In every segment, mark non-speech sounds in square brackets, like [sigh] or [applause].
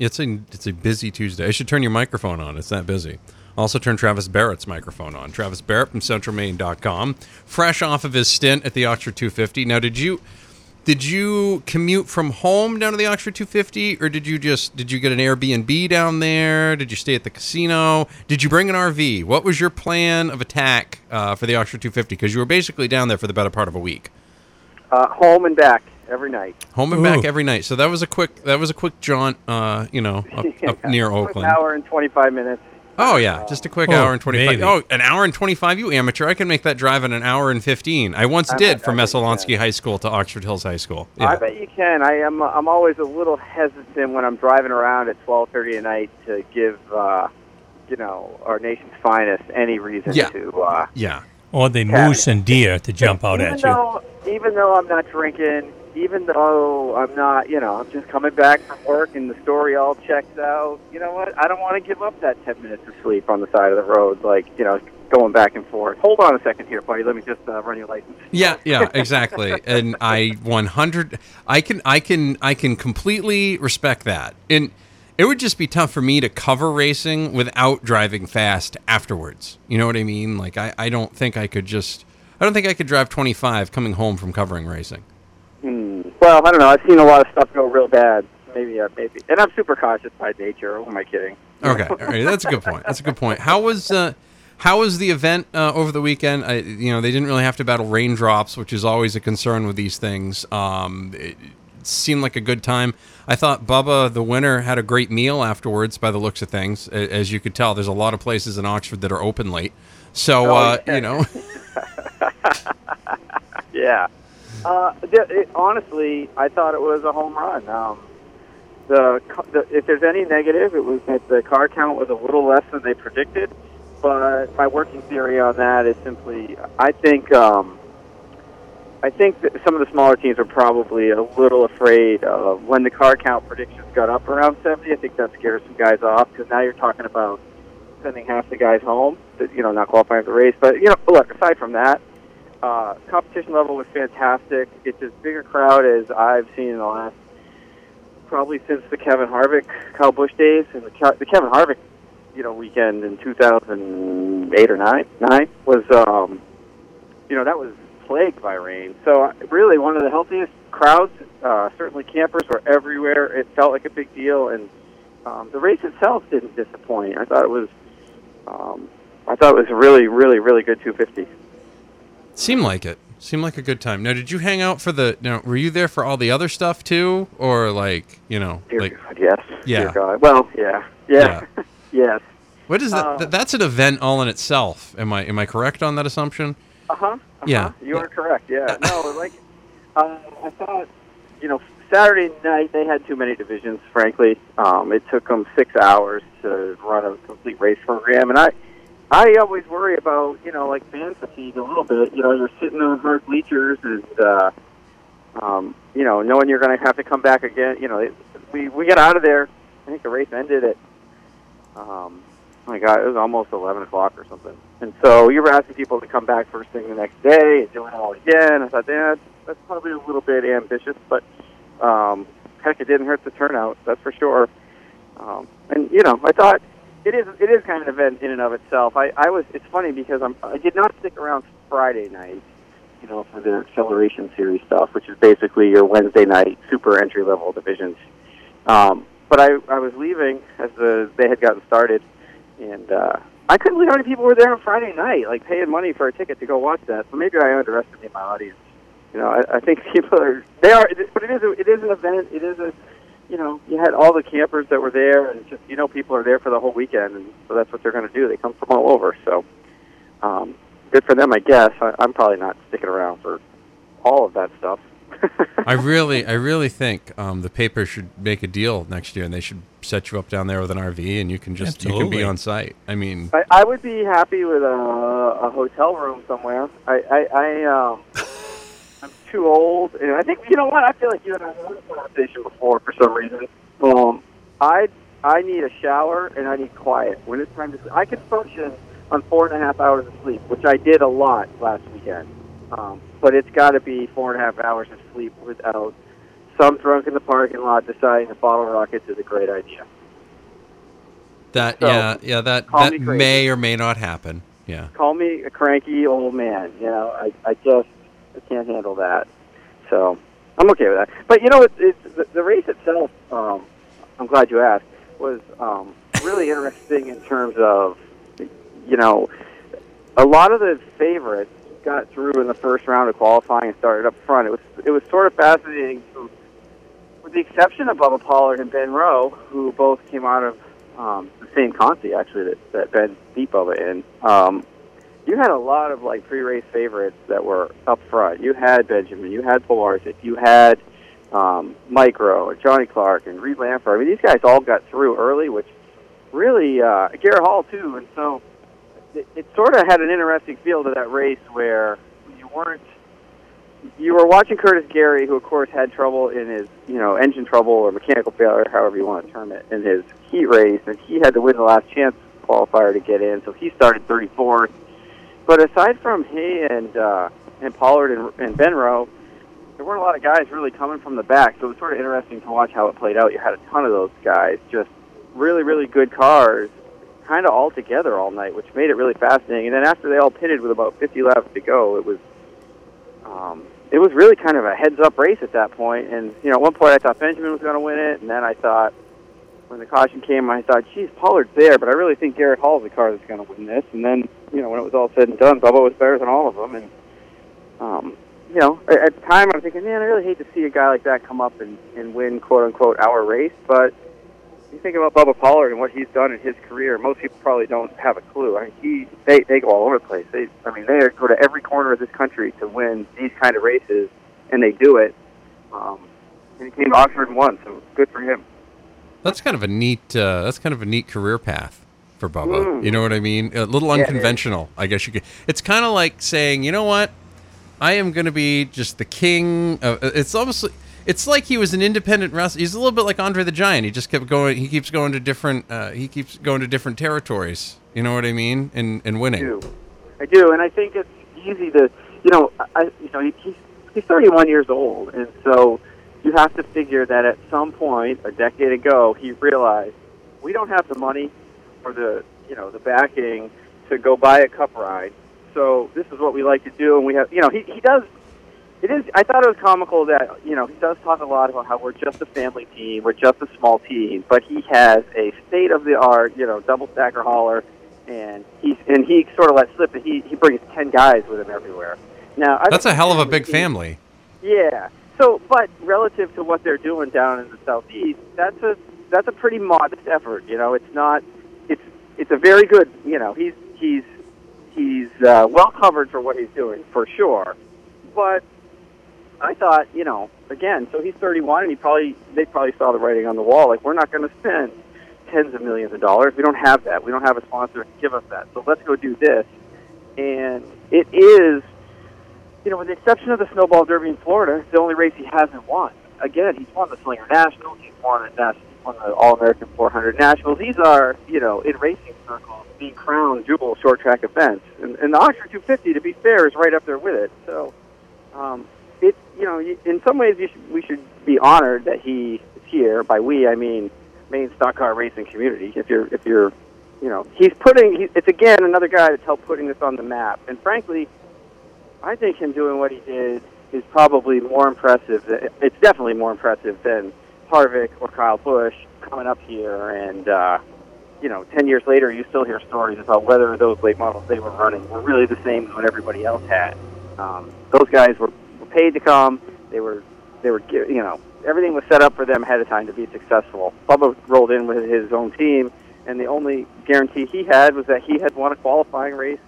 It's a it's a busy Tuesday. I should turn your microphone on. It's that busy. Also turn Travis Barrett's microphone on. Travis Barrett from centralmaine.com. Fresh off of his stint at the Oxford 250. Now, did you did you commute from home down to the Oxford 250 or did you just did you get an Airbnb down there? Did you stay at the casino? Did you bring an RV? What was your plan of attack uh, for the Oxford 250 because you were basically down there for the better part of a week. Uh, home and back every night. Home and Ooh. back every night. So that was a quick that was a quick jaunt uh, you know, [laughs] up, up near An Oakland. hour and 25 minutes. Oh yeah, just a quick Oh, hour and twenty five. Oh, an hour and twenty five. You amateur! I can make that drive in an hour and fifteen. I once I did bet- from I Messalonskee. High School to Oxford Hills High School. I bet you can. I am. I'm always a little hesitant when I'm driving around at 12:30 at night to give, uh, you know, our nation's finest any reason Yeah. to. Uh, Yeah. Or the moose and deer to jump out even at you. even though I'm not drinking, even though I'm not, you know, I'm just coming back from work and the story all checks out. You know what? I don't want to give up that 10 minutes of sleep on the side of the road, like you know, going back and forth. Hold on a second here, buddy. Let me just uh, run your license. Yeah, yeah, exactly. and I 100 I can I can I can completely respect that. And it would just be tough for me to cover racing without driving fast afterwards. You know what I mean? Like I I don't think I could just I don't think I could drive 25 coming home from covering racing. Well, I don't know. I've seen a lot of stuff go real bad. Maybe, uh, maybe. And I'm super cautious by nature. Who am I kidding? Okay, all right, that's a good point. That's a good point. How was uh, how was the event uh, over the weekend? I, you know, they didn't really have to battle raindrops, which is always a concern with these things. Um, it, it seemed like a good time. I thought Bubba, the winner, had a great meal afterwards. By the looks of things, as you could tell, there's a lot of places in Oxford that are open late. So Oh, uh, you know, [laughs] Yeah. Uh, it, honestly, I thought it was a home run. Um, the, the if there's any negative, it was that the car count was a little less than they predicted. But my working theory on that is simply, I think, um, I think that some of the smaller teams are probably a little afraid of when the car count predictions got up around 70. I think that scares some guys off because now you're talking about sending half the guys home, that, you know, not qualifying for the race. But you know, look, aside from that, uh, competition level was fantastic. It's as big a crowd as I've seen in the last probably since the Kevin Harvick Kyle Busch days and the, the Kevin Harvick you know weekend in 2008 or 9 9 was um you know that was plagued by rain. So uh, really one of the healthiest crowds. Uh, certainly campers were everywhere. It felt like a big deal and um, the race itself didn't disappoint. I thought it was um, I thought it was really really really good 250. Seemed like it. Seemed like a good time. Now, did you hang out for the? Now, were you there for all the other stuff too, or like you know, Dear like God, yes. Yeah. Dear God. Well, yeah. Yeah. [laughs] yes. what is that? Uh, that's an event all in itself. Am I am I correct on that assumption? Uh huh. Uh-huh. Yeah. You are correct. Yeah. [laughs] No, like uh, I thought, you know, Saturday night they had too many divisions. Frankly, um, it took them six hours to run a complete race program, and I. I always worry about, you know, like fan fatigue a little bit. You know, you're sitting on hard bleachers and, uh, um, you know, knowing you're going to have to come back again. You know, it, we we got out of there. I think the race ended at, um, oh my God, it was almost 11 o'clock or something. And so you were asking people to come back first thing the next day and do it all again. I thought, yeah, that's, that's probably a little bit ambitious, but um, heck, it didn't hurt the turnout, that's for sure. Um, and you know, I thought it is it is kind of an event in and of itself. I, I was it's funny because I'm I did not stick around Friday night, you know, for the acceleration series stuff, which is basically your Wednesday night super entry level divisions. Um, but I I was leaving as the they had gotten started, and uh, I couldn't believe how many people were there on Friday night, like paying money for a ticket to go watch that. So maybe I underestimate my audience. You know, I, I think [laughs] people are they are, but it is a, it is an event. It is a you know, you had all the campers that were there, and just you know, people are there for the whole weekend, and so that's what they're going to do. They come from all over, so um, good for them, I guess. I, I'm probably not sticking around for all of that stuff. I [laughs] really, I really think um, the paper should make a deal next year, and they should set you up down there with an RV, and you can just you can be on site. I mean, I, I would be happy with a, a hotel room somewhere. I, I, I um, I'm too old, and I think you know what? I feel like you and I had this conversation before for some reason. Um, I, I need a shower and I need quiet when it's time to. sleep. I can function on four and a half hours of sleep, which I did a lot last weekend. Um, but it's got to be four and a half hours of sleep without some drunk in the parking lot deciding the bottle rockets is a great idea. That So, yeah yeah that that may or may not happen. Yeah. Call me a cranky old man. You know, I, I just I can't handle that. So I'm okay with that. But you know, it's, it's the, the race itself. Um, I'm glad you asked. Was um, really interesting in terms of you know a lot of the favorites got through in the first round of qualifying and started up front. It was it was sort of fascinating, to, with the exception of Bubba Pollard and Ben Rowe, who both came out of um, the same Conti actually that, that Ben beat Bubba in. Um, you had a lot of like pre-race favorites that were up front. You had Benjamin, you had Polaris, you had um, and Johnny Clark, and Reid Lanpher. I mean, these guys all got through early, which really uh, Garrett Hall too, and so it, it sort of had an interesting feel to that race where you weren't you were watching Curtis Gerry, who of course had trouble in his you know engine trouble or mechanical failure, however you want to term it, in his heat race, and he had to win the last chance qualifier to get in, so he started 34th. But aside from he and uh, and Pollard and, and Ben Rowe, there weren't a lot of guys really coming from the back, so it was sort of interesting to watch how it played out. You had a ton of those guys, just really, really good cars, kind of all together all night, which made it really fascinating. And then after they all pitted with about 50 laps to go, it was um, it was really kind of a heads-up race at that point. And you know, at one point I thought Benjamin was going to win it, and then I thought when the caution came, I thought, geez, Pollard's there, but I really think Garrett Hall's the car that's going to win this. And then you know, when it was all said and done, Bubba was better than all of them, and um, you know, at, at the time I'm thinking, man, I really hate to see a guy like that come up and, and win quote unquote our race. But you think about Bubba Pollard and what he's done in his career, most people probably don't have a clue. I mean, he they they go all over the place. They I mean, they go to every corner of this country to win these kind of races, and they do it. Um, and he came to Oxford won, so good for him. That's kind of a neat. Uh, that's kind of a neat career path for Bubba. Mm. You know what I mean? A little Yeah, unconventional, I guess you could. It's kind of like saying, you know what? I am going to be just the king. Of, it's almost. It's like he was an independent wrestler. He's a little bit like Andre the Giant. He just kept going. He keeps going to different. Uh, he keeps going to different territories. You know what I mean? And and I winning. do, I do, and I think it's easy to, you know, I you know he, he's he's 31 years old, and so you have to figure that at some point a decade ago he realized we don't have the money or the you know the backing to go buy a cup ride. So this is what we like to do, and we have you know he he does. It is. I thought it was comical that you know he does talk a lot about how we're just a family team, we're just a small team, but he has a state of the art, you know, double stacker hauler, and he's and he sort of lets slip that he he brings ten guys with him everywhere. Now I That's a hell of a big team- family. yeah. So, but relative to what they're doing down in the southeast, that's a that's a pretty modest effort. You know, it's not. It's it's a very good. You know, he's he's he's uh, well covered for what he's doing for sure. But I thought, you know, again, so he's 31, and he probably they probably saw the writing on the wall. Like, we're not going to spend tens of millions of dollars. We don't have that. We don't have a sponsor to give us that. So let's go do this. And it is you know, with the exception of the Snowball Derby in Florida, the only race he hasn't won. Again, he's won the Slinger Nationals, he's won the, the All American 400 Nationals. These are, you know, in racing circles, being crowned jewel short track events. And, and the Oxford 250, to be fair, is right up there with it. So, um, it, you know, in some ways, you should, we should be honored that he is here. By we, I mean Maine stock car racing community. If you're, if you're, you know, he's putting. He, it's again another guy that's helped putting this on the map. And frankly, I think him doing what he did is probably more impressive. It's definitely more impressive than Harvick or Kyle Busch coming up here. And uh, you know, ten years later, you still hear stories about whether those late models they were running were really the same as what everybody else had. Um, those guys were, were paid to come. They were they were you know everything was set up for them ahead of time to be successful. Bubba rolled in with his own team, and the only guarantee he had was that he had won a qualifying race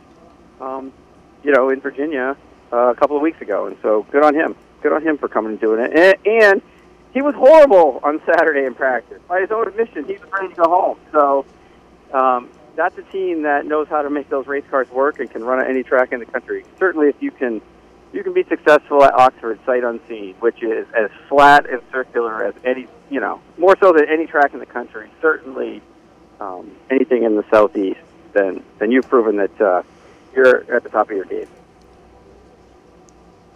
um, you know, in Virginia uh, a couple of weeks ago, and so good on him. Good on him for coming and doing it. And, and he was horrible on Saturday in practice. By his own admission, he was ready to go home. So um, that's a team that knows how to make those race cars work and can run at any track in the country. Certainly, if you can, you can be successful at Oxford sight unseen, which is as flat and circular as any, you know, more so than any track in the country. Certainly, um, anything in the southeast. Then, then you've proven that uh, you're at the top of your game.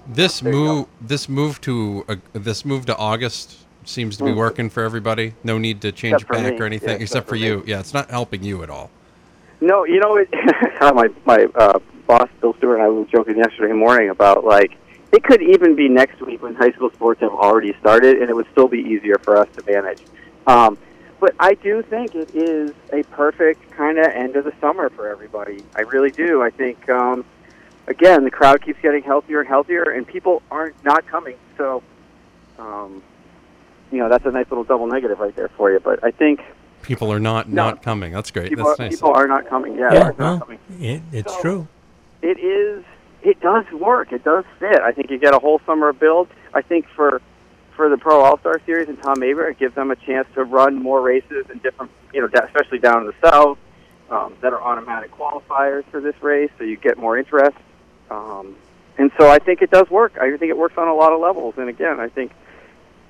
This There move, this move to uh, this move to August seems to be Mhm. working for everybody. No need to change Except back or anything, Yeah, except except for for you. Yeah, it's not helping you at all. No, you know, it, [laughs] my my uh, boss Bill Stewart and I were joking yesterday morning about like it could even be next week when high school sports have already started, and it would still be easier for us to manage. Um, but I do think it is a perfect kind of end of the summer for everybody. I really do. I think um, again the crowd keeps getting healthier and healthier, and people aren't not coming. So, um, you know, that's a nice little double negative right there for you. But I think People are not No. not coming. That's great. people That's are, nice. people are not coming. Yeah, Yeah, they're not well, coming. it, it's So- true. it is it does work it does fit i think you get a whole summer build i think for for the pro all star series and tom Mayberry, it gives them a chance to run more races in different you know especially down in the south um, that are automatic qualifiers for this race so you get more interest um, and so i think it does work i think it works on a lot of levels and again i think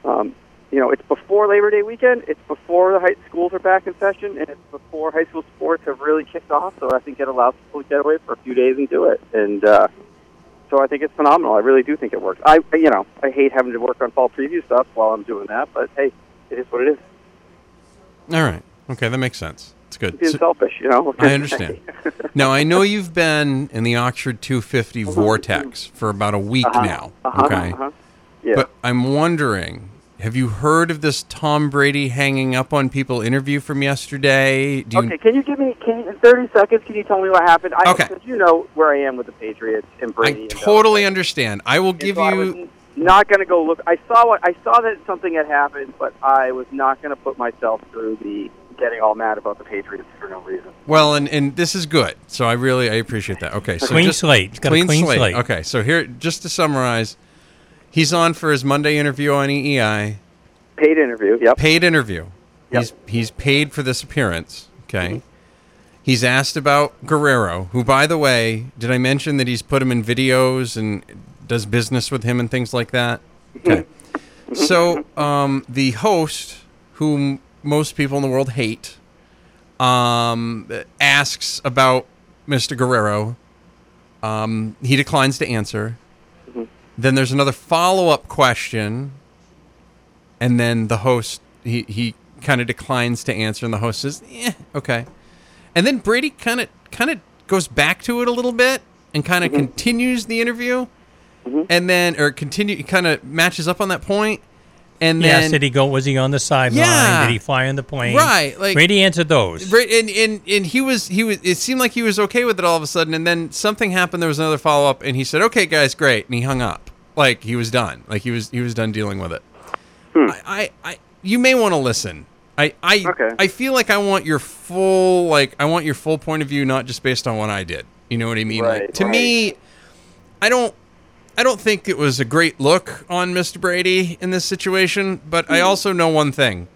um, you know, it's before Labor Day weekend. It's before the high schools are back in session, and it's before high school sports have really kicked off. So I think it allows people to get away for a few days and do it. And uh, so I think it's phenomenal. I really do think it works. I, you know, I hate having to work on fall preview stuff while I'm doing that, but hey, it is what it is. All right. Okay, that makes sense. It's good. Being So- selfish, you know. [laughs] I understand. [laughs] now I know you've been in the Oxford 250 vortex for about a week Uh-huh, now. uh-huh, okay. uh-huh. Yeah. But I'm wondering, have you heard of this Tom Brady hanging up on people interview from yesterday? Do you okay, can you give me can you, in 30 seconds? Can you tell me what happened? I, Okay. You know where I am with the Patriots and Brady. I and totally Belichick. understand. I will And give so I was you not going to go look. I saw what I saw that something had happened, but I was not going to put myself through the getting all mad about the Patriots for no reason. well, and, and this is good. So I really I appreciate that. Okay, so Clean just, slate. He's got a clean slate. Okay, so here just to summarize, he's on for his Monday interview on WEEI. Paid interview. Yep. paid interview. Yep. He's he's paid for this appearance. Okay. He's asked about Guerrero, who, by the way, did I mention that he's put him in videos and does business with him and things like that? Okay. so um, the host, whom most people in the world hate, um, asks about Mr. Guerrero. Um, he declines to answer. Then there's another follow up question and then the host he he kind of declines to answer and the host says yeah okay. And then brady kind of kind of goes back to it a little bit and kind of mm-hmm. continues the interview. Mm-hmm. And then or continue he kind of matches up on that point and Yes, then did he go? Was he on the sideline? Yeah. Did he fly on the plane? Right, like- Brady answered those. Bra- and, and and he was he was it seemed like he was okay with it all of a sudden and then something happened there was another follow up and he said okay guys great and he hung up like he was done like he was he was done dealing with it hmm. I, I I you may want to listen I I Okay. I feel like I want your full like I want your full point of view not just based on what I did you know what I mean like Right, to me. I don't I don't think it was a great look on Mr. Brady in this situation, but I Mm-hmm. also know one thing.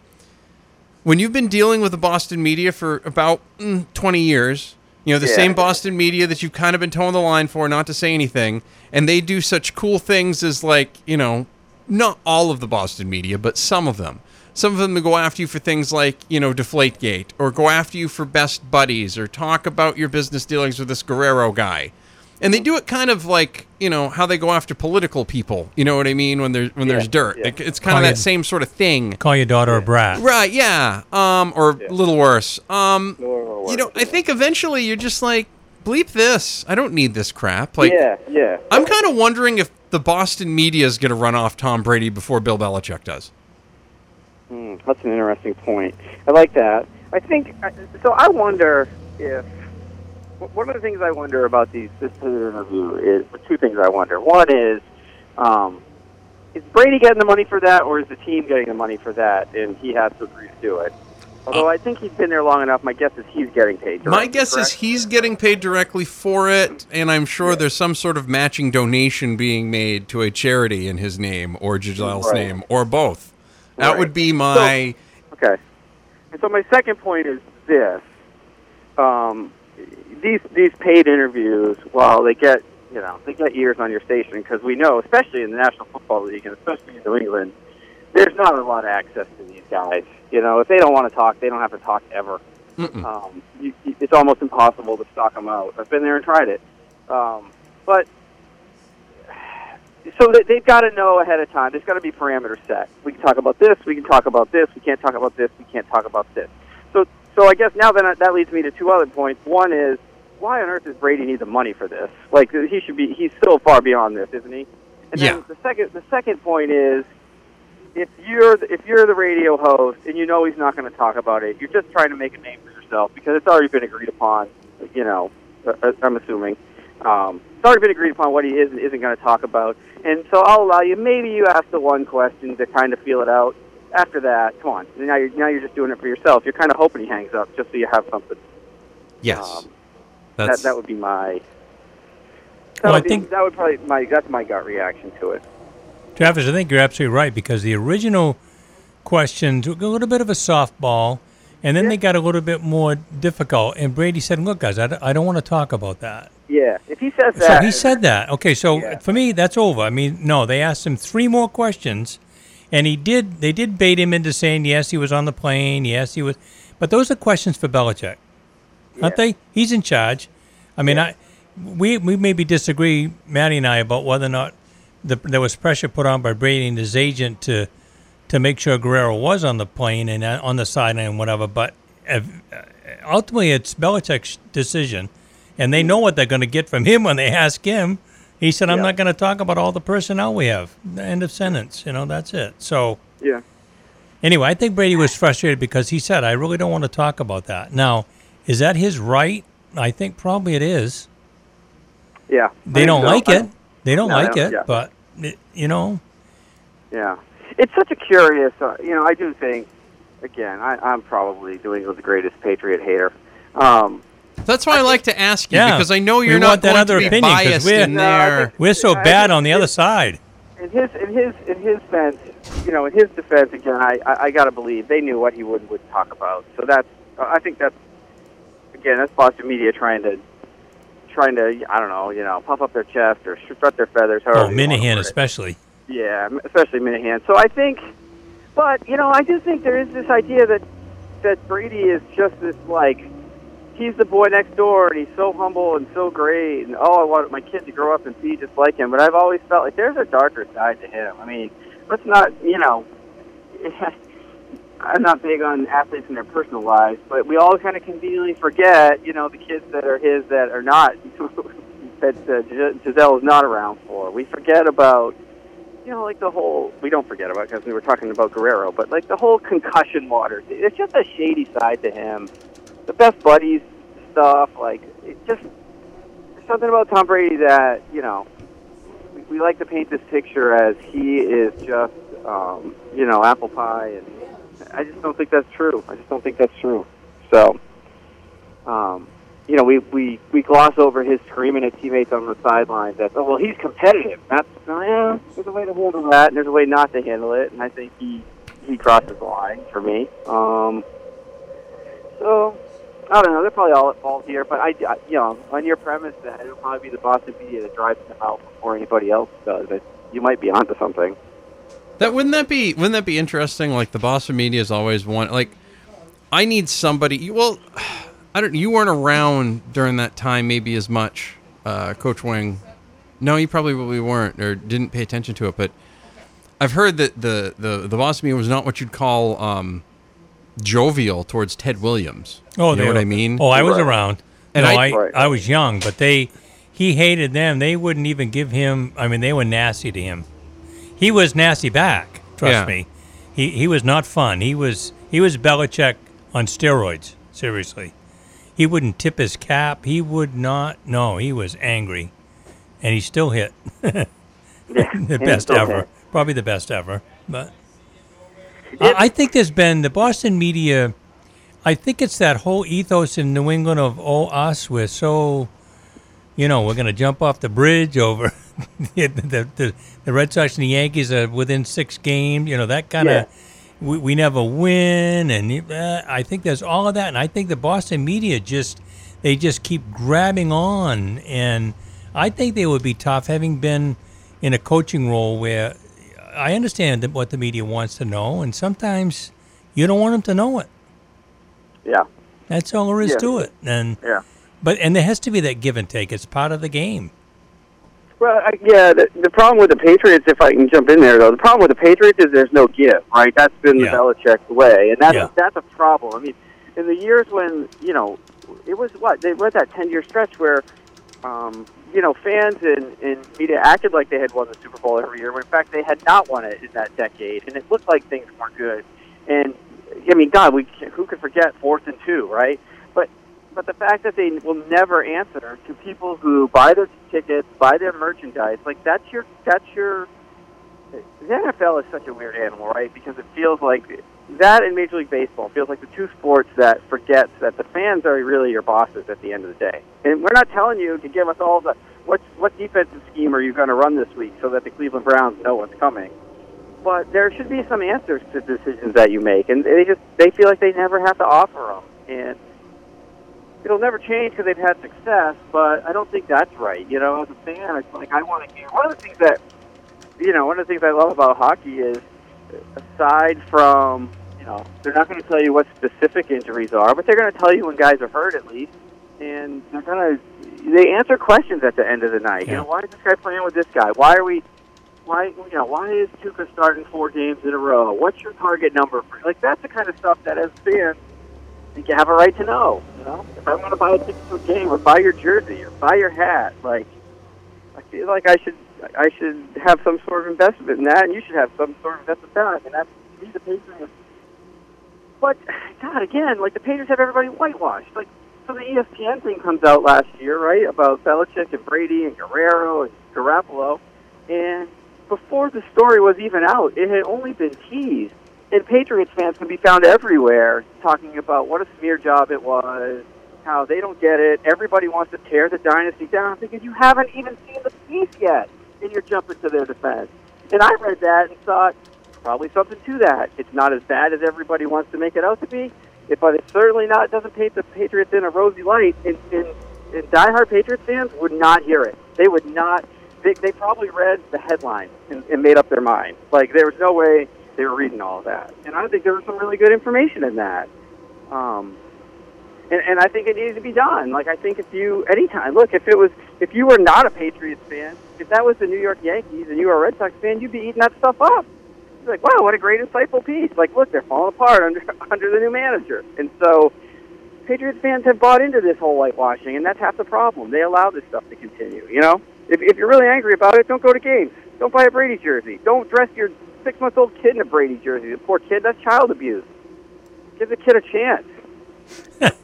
When you've been dealing with the Boston media for about mm, 20 years, you know, the Yeah. same Boston media that you've kind of been towing the line for not to say anything, and they do such cool things as like, you know, not all of the Boston media, but some of them. Some of them go after you for things like, you know, Deflategate, or go after you for best buddies, or talk about your business dealings with this Guerrero guy and they do it kind of like you know how they go after political people. You know what I mean when there's when there's dirt. yeah. It- it's kind of that you- same sort of thing. Call your daughter a brat. Right? Yeah. Um, or a little worse. Um, Or you know, worse, I think eventually you're just like bleep this. I don't need this crap. Like, yeah, yeah. I'm kind of wondering if the Boston media is going to run off Tom Brady before Bill Belichick does. Hmm, that's an interesting point. I like that. I think so. I wonder if one of the things I wonder about these this interview is two things I wonder. One is, um, is Brady getting the money for that, or is the team getting the money for that, and he has to agree to do it? Although I think he's been there long enough, my guess is he's getting paid. My directly, guess is he's getting paid directly for it, and I'm sure there's some sort of matching donation being made to a charity in his name or Gisele's Right. name or both. That would be my. Okay. And so my second point is this: um, these these paid interviews, while they get you know they get ears on your station because we know, especially in the National Football League and especially in New England, there's not a lot of access to these guys. You know, if they don't want to talk, they don't have to talk ever. Mm-mm. Um, you, you- it's almost impossible to stock them out. I've been there and tried it. Um, but so they, they've got to know ahead of time. There's got to be parameters set. We can talk about this. We can talk about this. We can't talk about this. We can't talk about this. So, so I guess now then that leads me to two other points. One is why on earth does Brady need the money for this? Like he should be. He's so far beyond this, isn't he? And Yeah. then the second the second point is if you're the, if you're the radio host and you know he's not going to talk about it, you're just trying to make a name for yourself because it's already been agreed upon. You know, uh, uh, I'm assuming um, it's already been agreed upon what he is and isn't going to talk about. And so I'll allow you. Maybe you ask the one question to kind of feel it out. After that, come on. Now you're now you're just doing it for yourself. You're kind of hoping he hangs up just so you have something. Yes. Um, That's that would be my. That Well, I would be- think- that would probably my that's my gut reaction to it. Travis, I think you're absolutely right because the original questions were a little bit of a softball, and then Yeah. they got a little bit more difficult. And Brady said, "Look, guys, I, d- I don't want to talk about that." Yeah, if he says that. So he said that. Okay, so Yeah. for me, that's over. I mean, no, they asked him three more questions, and he did. They did bait him into saying yes, he was on the plane. Yes, he was. But those are questions for Belichick, aren't Yeah. they? He's in charge. I mean, I we we maybe disagree, Maddie and I, about whether or not the, there was pressure put on by Brady and his agent to to make sure Guerrero was on the plane and uh, on the sideline and whatever. But uh, ultimately, it's Belichick's decision, and they know what they're going to get from him when they ask him. He said, "I'm Yeah. not going to talk about all the personnel we have." End of sentence. You know, that's it. So yeah, anyway, I think Brady was frustrated because he said, "I really don't want to talk about that." Now, is that his right? I think probably it is. yeah. They don't so. like I- it. They don't No, like don't- it, yeah. but it, you know, Yeah, it's such a curious. Uh, you know, I do think. Again, I, I'm probably doing the greatest Patriot hater. Um, that's why I like to ask you Yeah. because I know you're not that going other to be opinion 'cause biased we're- in No, there. think- we're so I bad think on the it- other side. in his in his in his sense, you know, in his defense, again, I I, I got to believe they knew what he would would talk about. So that's I think that's again that's Boston media trying to trying to I don't know you know puff up their chest or strut their feathers. however Oh, Minihane especially. Yeah, especially Minihane. So I think, but you know, I do think there is this idea that that Brady is just this like he's the boy next door and he's so humble and so great and oh, I want my kid to grow up and be just like him. But I've always felt like there's a darker side to him. I mean, let's not, you know. [laughs] I'm not big on athletes and their personal lives, but we all kind of conveniently forget, you know, the kids that are his that are not, [laughs] that uh, Gis- Gisele is not around for. We forget about you know, like the whole, we don't forget about because we were talking about Guerrero, but like the whole concussion water, it's just a shady side to him. The best buddies stuff, like, it just, something about Tom Brady that, you know, we, we like to paint this picture as he is just, um, you know, apple pie, and I just don't think that's true. I just don't think that's true. So, um, you know, we, we, we gloss over his screaming at teammates on the sidelines that, oh, well, he's competitive. That's, oh, yeah, there's a way to handle that, and there's a way not to handle it, and I think he, he crosses the line for me. Um, so, I don't know. They're probably all at fault here, but I, I you know, on your premise that it'll probably be the Boston media that drives them out before anybody else does, it, you might be onto something. That wouldn't that be wouldn't that be interesting? Like the Boston media is always one like I need somebody. Well, [sighs] I don't. You weren't around during that time, maybe as much, uh, Coach Wing. No, you probably weren't or didn't pay attention to it. But I've heard that the the the Boston media was not what you'd call um, jovial towards Ted Williams. Oh, you know what were- I mean? Oh, I was Right. around. And no, I- I, Right. I was young, but they, he hated them. They wouldn't even give him. I mean, they were nasty to him. He was nasty back. Trust Yeah. me. He he was not fun. He was he was Belichick on steroids. Seriously, he wouldn't tip his cap. He would not. No, he was angry, and he still hit. [laughs] The and best ever. hit. Probably the best ever. But I, I think there's been the Boston media. I think it's that whole ethos in New England of oh us. We're so, you know, we're gonna jump off the bridge over [laughs] the, the, the the Red Sox and the Yankees are within six games. You know that kind of. Yeah. We, we never win, and uh, I think there's all of that, and I think the Boston media just they just keep grabbing on, and I think they would be tough having been in a coaching role where I understand that what the media wants to know, and sometimes you don't want them to know it. Yeah, That's all there is Yeah. to it, and yeah. But and there has to be that give and take. It's part of the game. Well, I, yeah, the, the problem with the Patriots, if I can jump in there though, the problem with the Patriots is there's no give, right? That's been Yeah. the Belichick way, and that's Yeah. that's a problem. I mean, in the years when you know, it was what they were that ten year stretch where, um, you know, fans and, and media acted like they had won the Super Bowl every year, when in fact they had not won it in that decade, and it looked like things weren't good. And I mean, God, we who could forget fourth and two, right? But the fact that they will never answer to people who buy their tickets, buy their merchandise, like that's your that's your the NFL is such a weird animal, right? Because it feels like that and Major League Baseball feels like the two sports that forgets that the fans are really your bosses at the end of the day. And we're not telling you to give us all the what what defensive scheme are you going to run this week so that the Cleveland Browns know what's coming. But there should be some answers to decisions that you make, and they just they feel like they never have to offer them, and it'll never change because they've had success. But I don't think that's right. You know, as a fan, it's like I want to hear. One of the things that you know, one of the things I love about hockey is, aside from you know, they're not going to tell you what specific injuries are, but they're going to tell you when guys are hurt at least, and they're going to they answer questions at the end of the night. You know, why is this guy playing with this guy? Why are we? Why you know? Why is Tuukka starting four games in a row? What's your target number? For, like that's the kind of stuff that as fans think you have a right to know. You know, if I want to buy a ticket to a game or buy your jersey or buy your hat, like I feel like I should I should have some sort of investment in that, and you should have some sort of investment in that. And that's me the Patriots. But God, again, like the Patriots have everybody whitewashed. Like so, the ESPN thing comes out last year, right, about Belichick and Brady and Guerrero and Garoppolo, and before the story was even out, it had only been teased. And Patriots fans can be found everywhere talking about what a smear job it was, how they don't get it. Everybody wants to tear the dynasty down because you haven't even seen the piece yet, and you're jumping to their defense. And I read that and thought, probably something to that. It's not as bad as everybody wants to make it out to be, but it's certainly not. It doesn't paint the Patriots in a rosy light. And, and, and diehard Patriots fans would not hear it. They would not. They, they probably read the headline and, and made up their mind. Like there was no way they were reading all that. And I think there was some really good information in that. Um, and, and I think it needs to be done. Like I think if you anytime look, if it was if you were not a Patriots fan, if that was the New York Yankees and you were a Red Sox fan, you'd be eating that stuff up. You're like, wow, what a great insightful piece. Like, look, they're falling apart under [laughs] under the new manager. And so Patriots fans have bought into this whole whitewashing, and that's half the problem. They allow this stuff to continue. You know, if if you're really angry about it, don't go to games. Don't buy a Brady jersey. Don't dress your six month old kid in a Brady jersey. The poor kid, that's child abuse. Give the kid a chance. [laughs]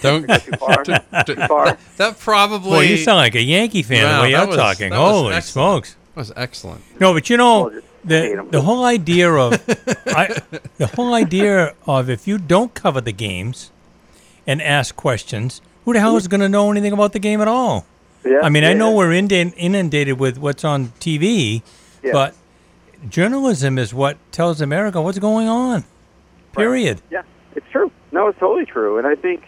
Don't [laughs] Too far. Too far. that probably Boy, you sound like a Yankee fan Wow, the way that you're was- talking. that was Holy excellent. smokes! was excellent. No, but you know Well, just hate the 'em. the whole idea of [laughs] I, the whole idea of if you don't cover the games and ask questions, who the hell is going to know anything about the game at all? Yeah, I mean, I yeah. know we're inund- inundated with what's on TV, Yeah. but journalism is what tells America what's going on. Period. Yeah, it's true. No, it's totally true. And I think,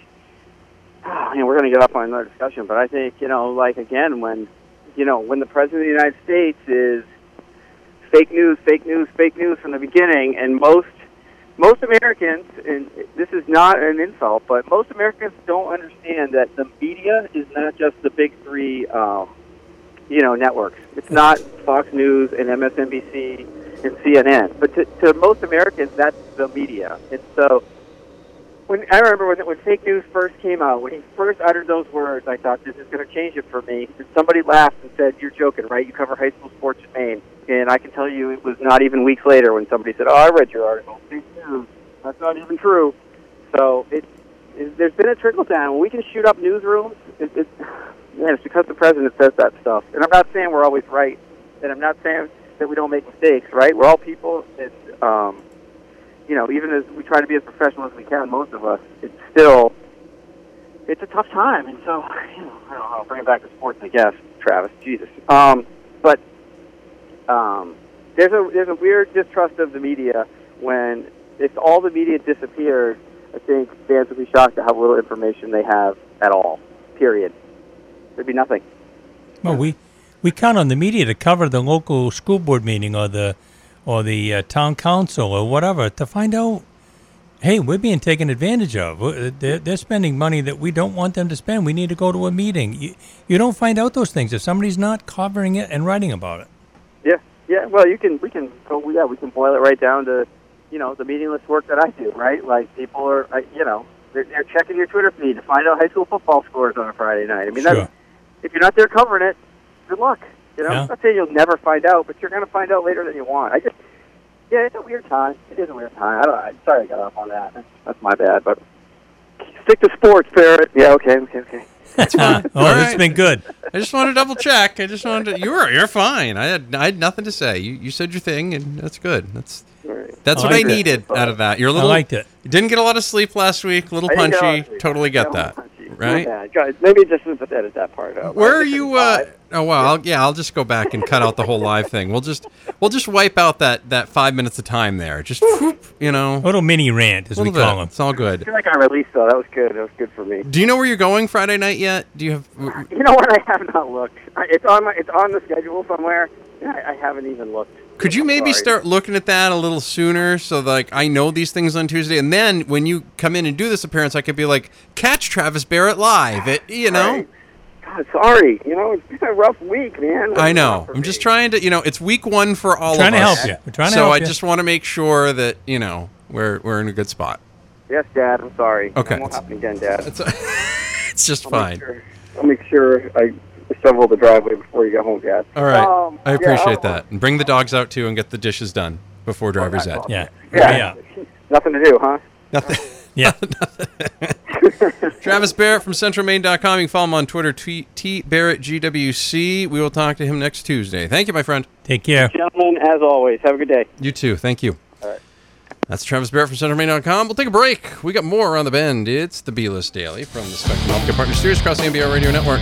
you know, we're going to get up on another discussion, but I think, you know, like again, when, you know, when the president of the United States is fake news, fake news, fake news from the beginning, and most most Americans, and this is not an insult, but most Americans don't understand that the media is not just the big three, um, you know, networks. It's not Fox News and MSNBC and CNN, but to, to most Americans, that's the media. And so, when I remember when when fake news first came out, when he first uttered those words, I thought this is going to change it for me. And somebody laughed and said, "You're joking, right? You cover high school sports in Maine." And I can tell you, it was not even weeks later when somebody said, "Oh, I read your article." Fake news. That's not even true. So it, there's been a trickle down. When we can shoot up newsrooms, it, it, man, it's because the president says that stuff. And I'm not saying we're always right, and I'm not saying that we don't make mistakes. Right? We're all people. It's um, you know, even as we try to be as professional as we can, most of us, it's still it's a tough time. And so, [laughs] you know, I don't know. Bring it back to sports, I guess. Travis, Jesus. Um, but um, there's a there's a weird distrust of the media when if all the media disappeared. I think fans would be shocked at how little information they have at all. Period. There'd be nothing. Well, we we count on the media to cover the local school board meeting or the or the uh, town council or whatever to find out hey, we're being taken advantage of. Uh, They're, they're spending money that we don't want them to spend. We need to go to a meeting. You, you don't find out those things if somebody's not covering it and writing about it. Yeah, yeah. Well, you can we can go. Yeah, we can boil it right down to, you know, the meaningless work that I do. Right, like people are, you know, they're, they're checking your Twitter feed to find out high school football scores on a Friday night. I mean, Sure. that's, if you're not there covering it, good luck. You know, Yeah. I'm not saying you'll never find out, but you're going to find out later than you want. I just, yeah, it's a weird time. It is a weird time. I don't. I'm sorry I got off on that. That's, that's my bad. But stick to sports, Barrett. Yeah. Okay. Okay. Okay. oh, this has right. been good. I just wanted to double check. I just wanted to. You're you're fine. I had I had nothing to say. You you said your thing, and that's good. That's that's I what I liked it. needed out of that. You're a little. I liked it. You didn't get a lot of sleep last week. A little I didn't get punchy. Totally get that. Punchy. Right? Yeah, guys, maybe just edit that part out. Where are you? didn't Uh, oh well, I'll, yeah. I'll just go back and cut out the whole live thing. We'll just we'll just wipe out that that five minutes of time there. Just whoop, you know, A little mini rant, as we little call them. It's all I good. feel like I released though. That was good. That was good for me. Do you know where you're going Friday night yet? Do you have? You know what? I have not looked. It's on my. It's on the schedule somewhere. And I, I haven't even looked. Could you I'm maybe sorry. start looking at that a little sooner so like I know these things on Tuesday and then when you come in and do this appearance I could be like catch Travis Barrett live it you know Right. God, sorry. You know, it's been a rough week, man. I know I'm just trying to you know it's week 1 for all Trying of to us help you. We're trying to so help I you. just want to make sure that you know we're we're in a good spot Yes, Dad. I'm sorry. Okay. It won't happen again, Dad. it's [laughs] it's just I'll make fine sure- I'll make sure I shovel the driveway before you get home, Dad. all right Um, I yeah, appreciate I'll- that and bring the dogs out too and get the dishes done before driver's ed Yeah. Yeah. Yeah. Nothing to do, huh? nothing [laughs] Yeah. [laughs] [laughs] Travis Barrett from centralmaine.com. You can follow him on Twitter, T, T Barrett GWC. We will talk to him next Tuesday. Thank you, my friend. Take care. Gentlemen, as always, have a good day. You too. Thank you. All right. That's Travis Barrett from centralmaine.com. We'll take a break. We got more around the bend. It's the B List Daily from the Spectrum Healthcare Partner Studios across the NBR Radio Network.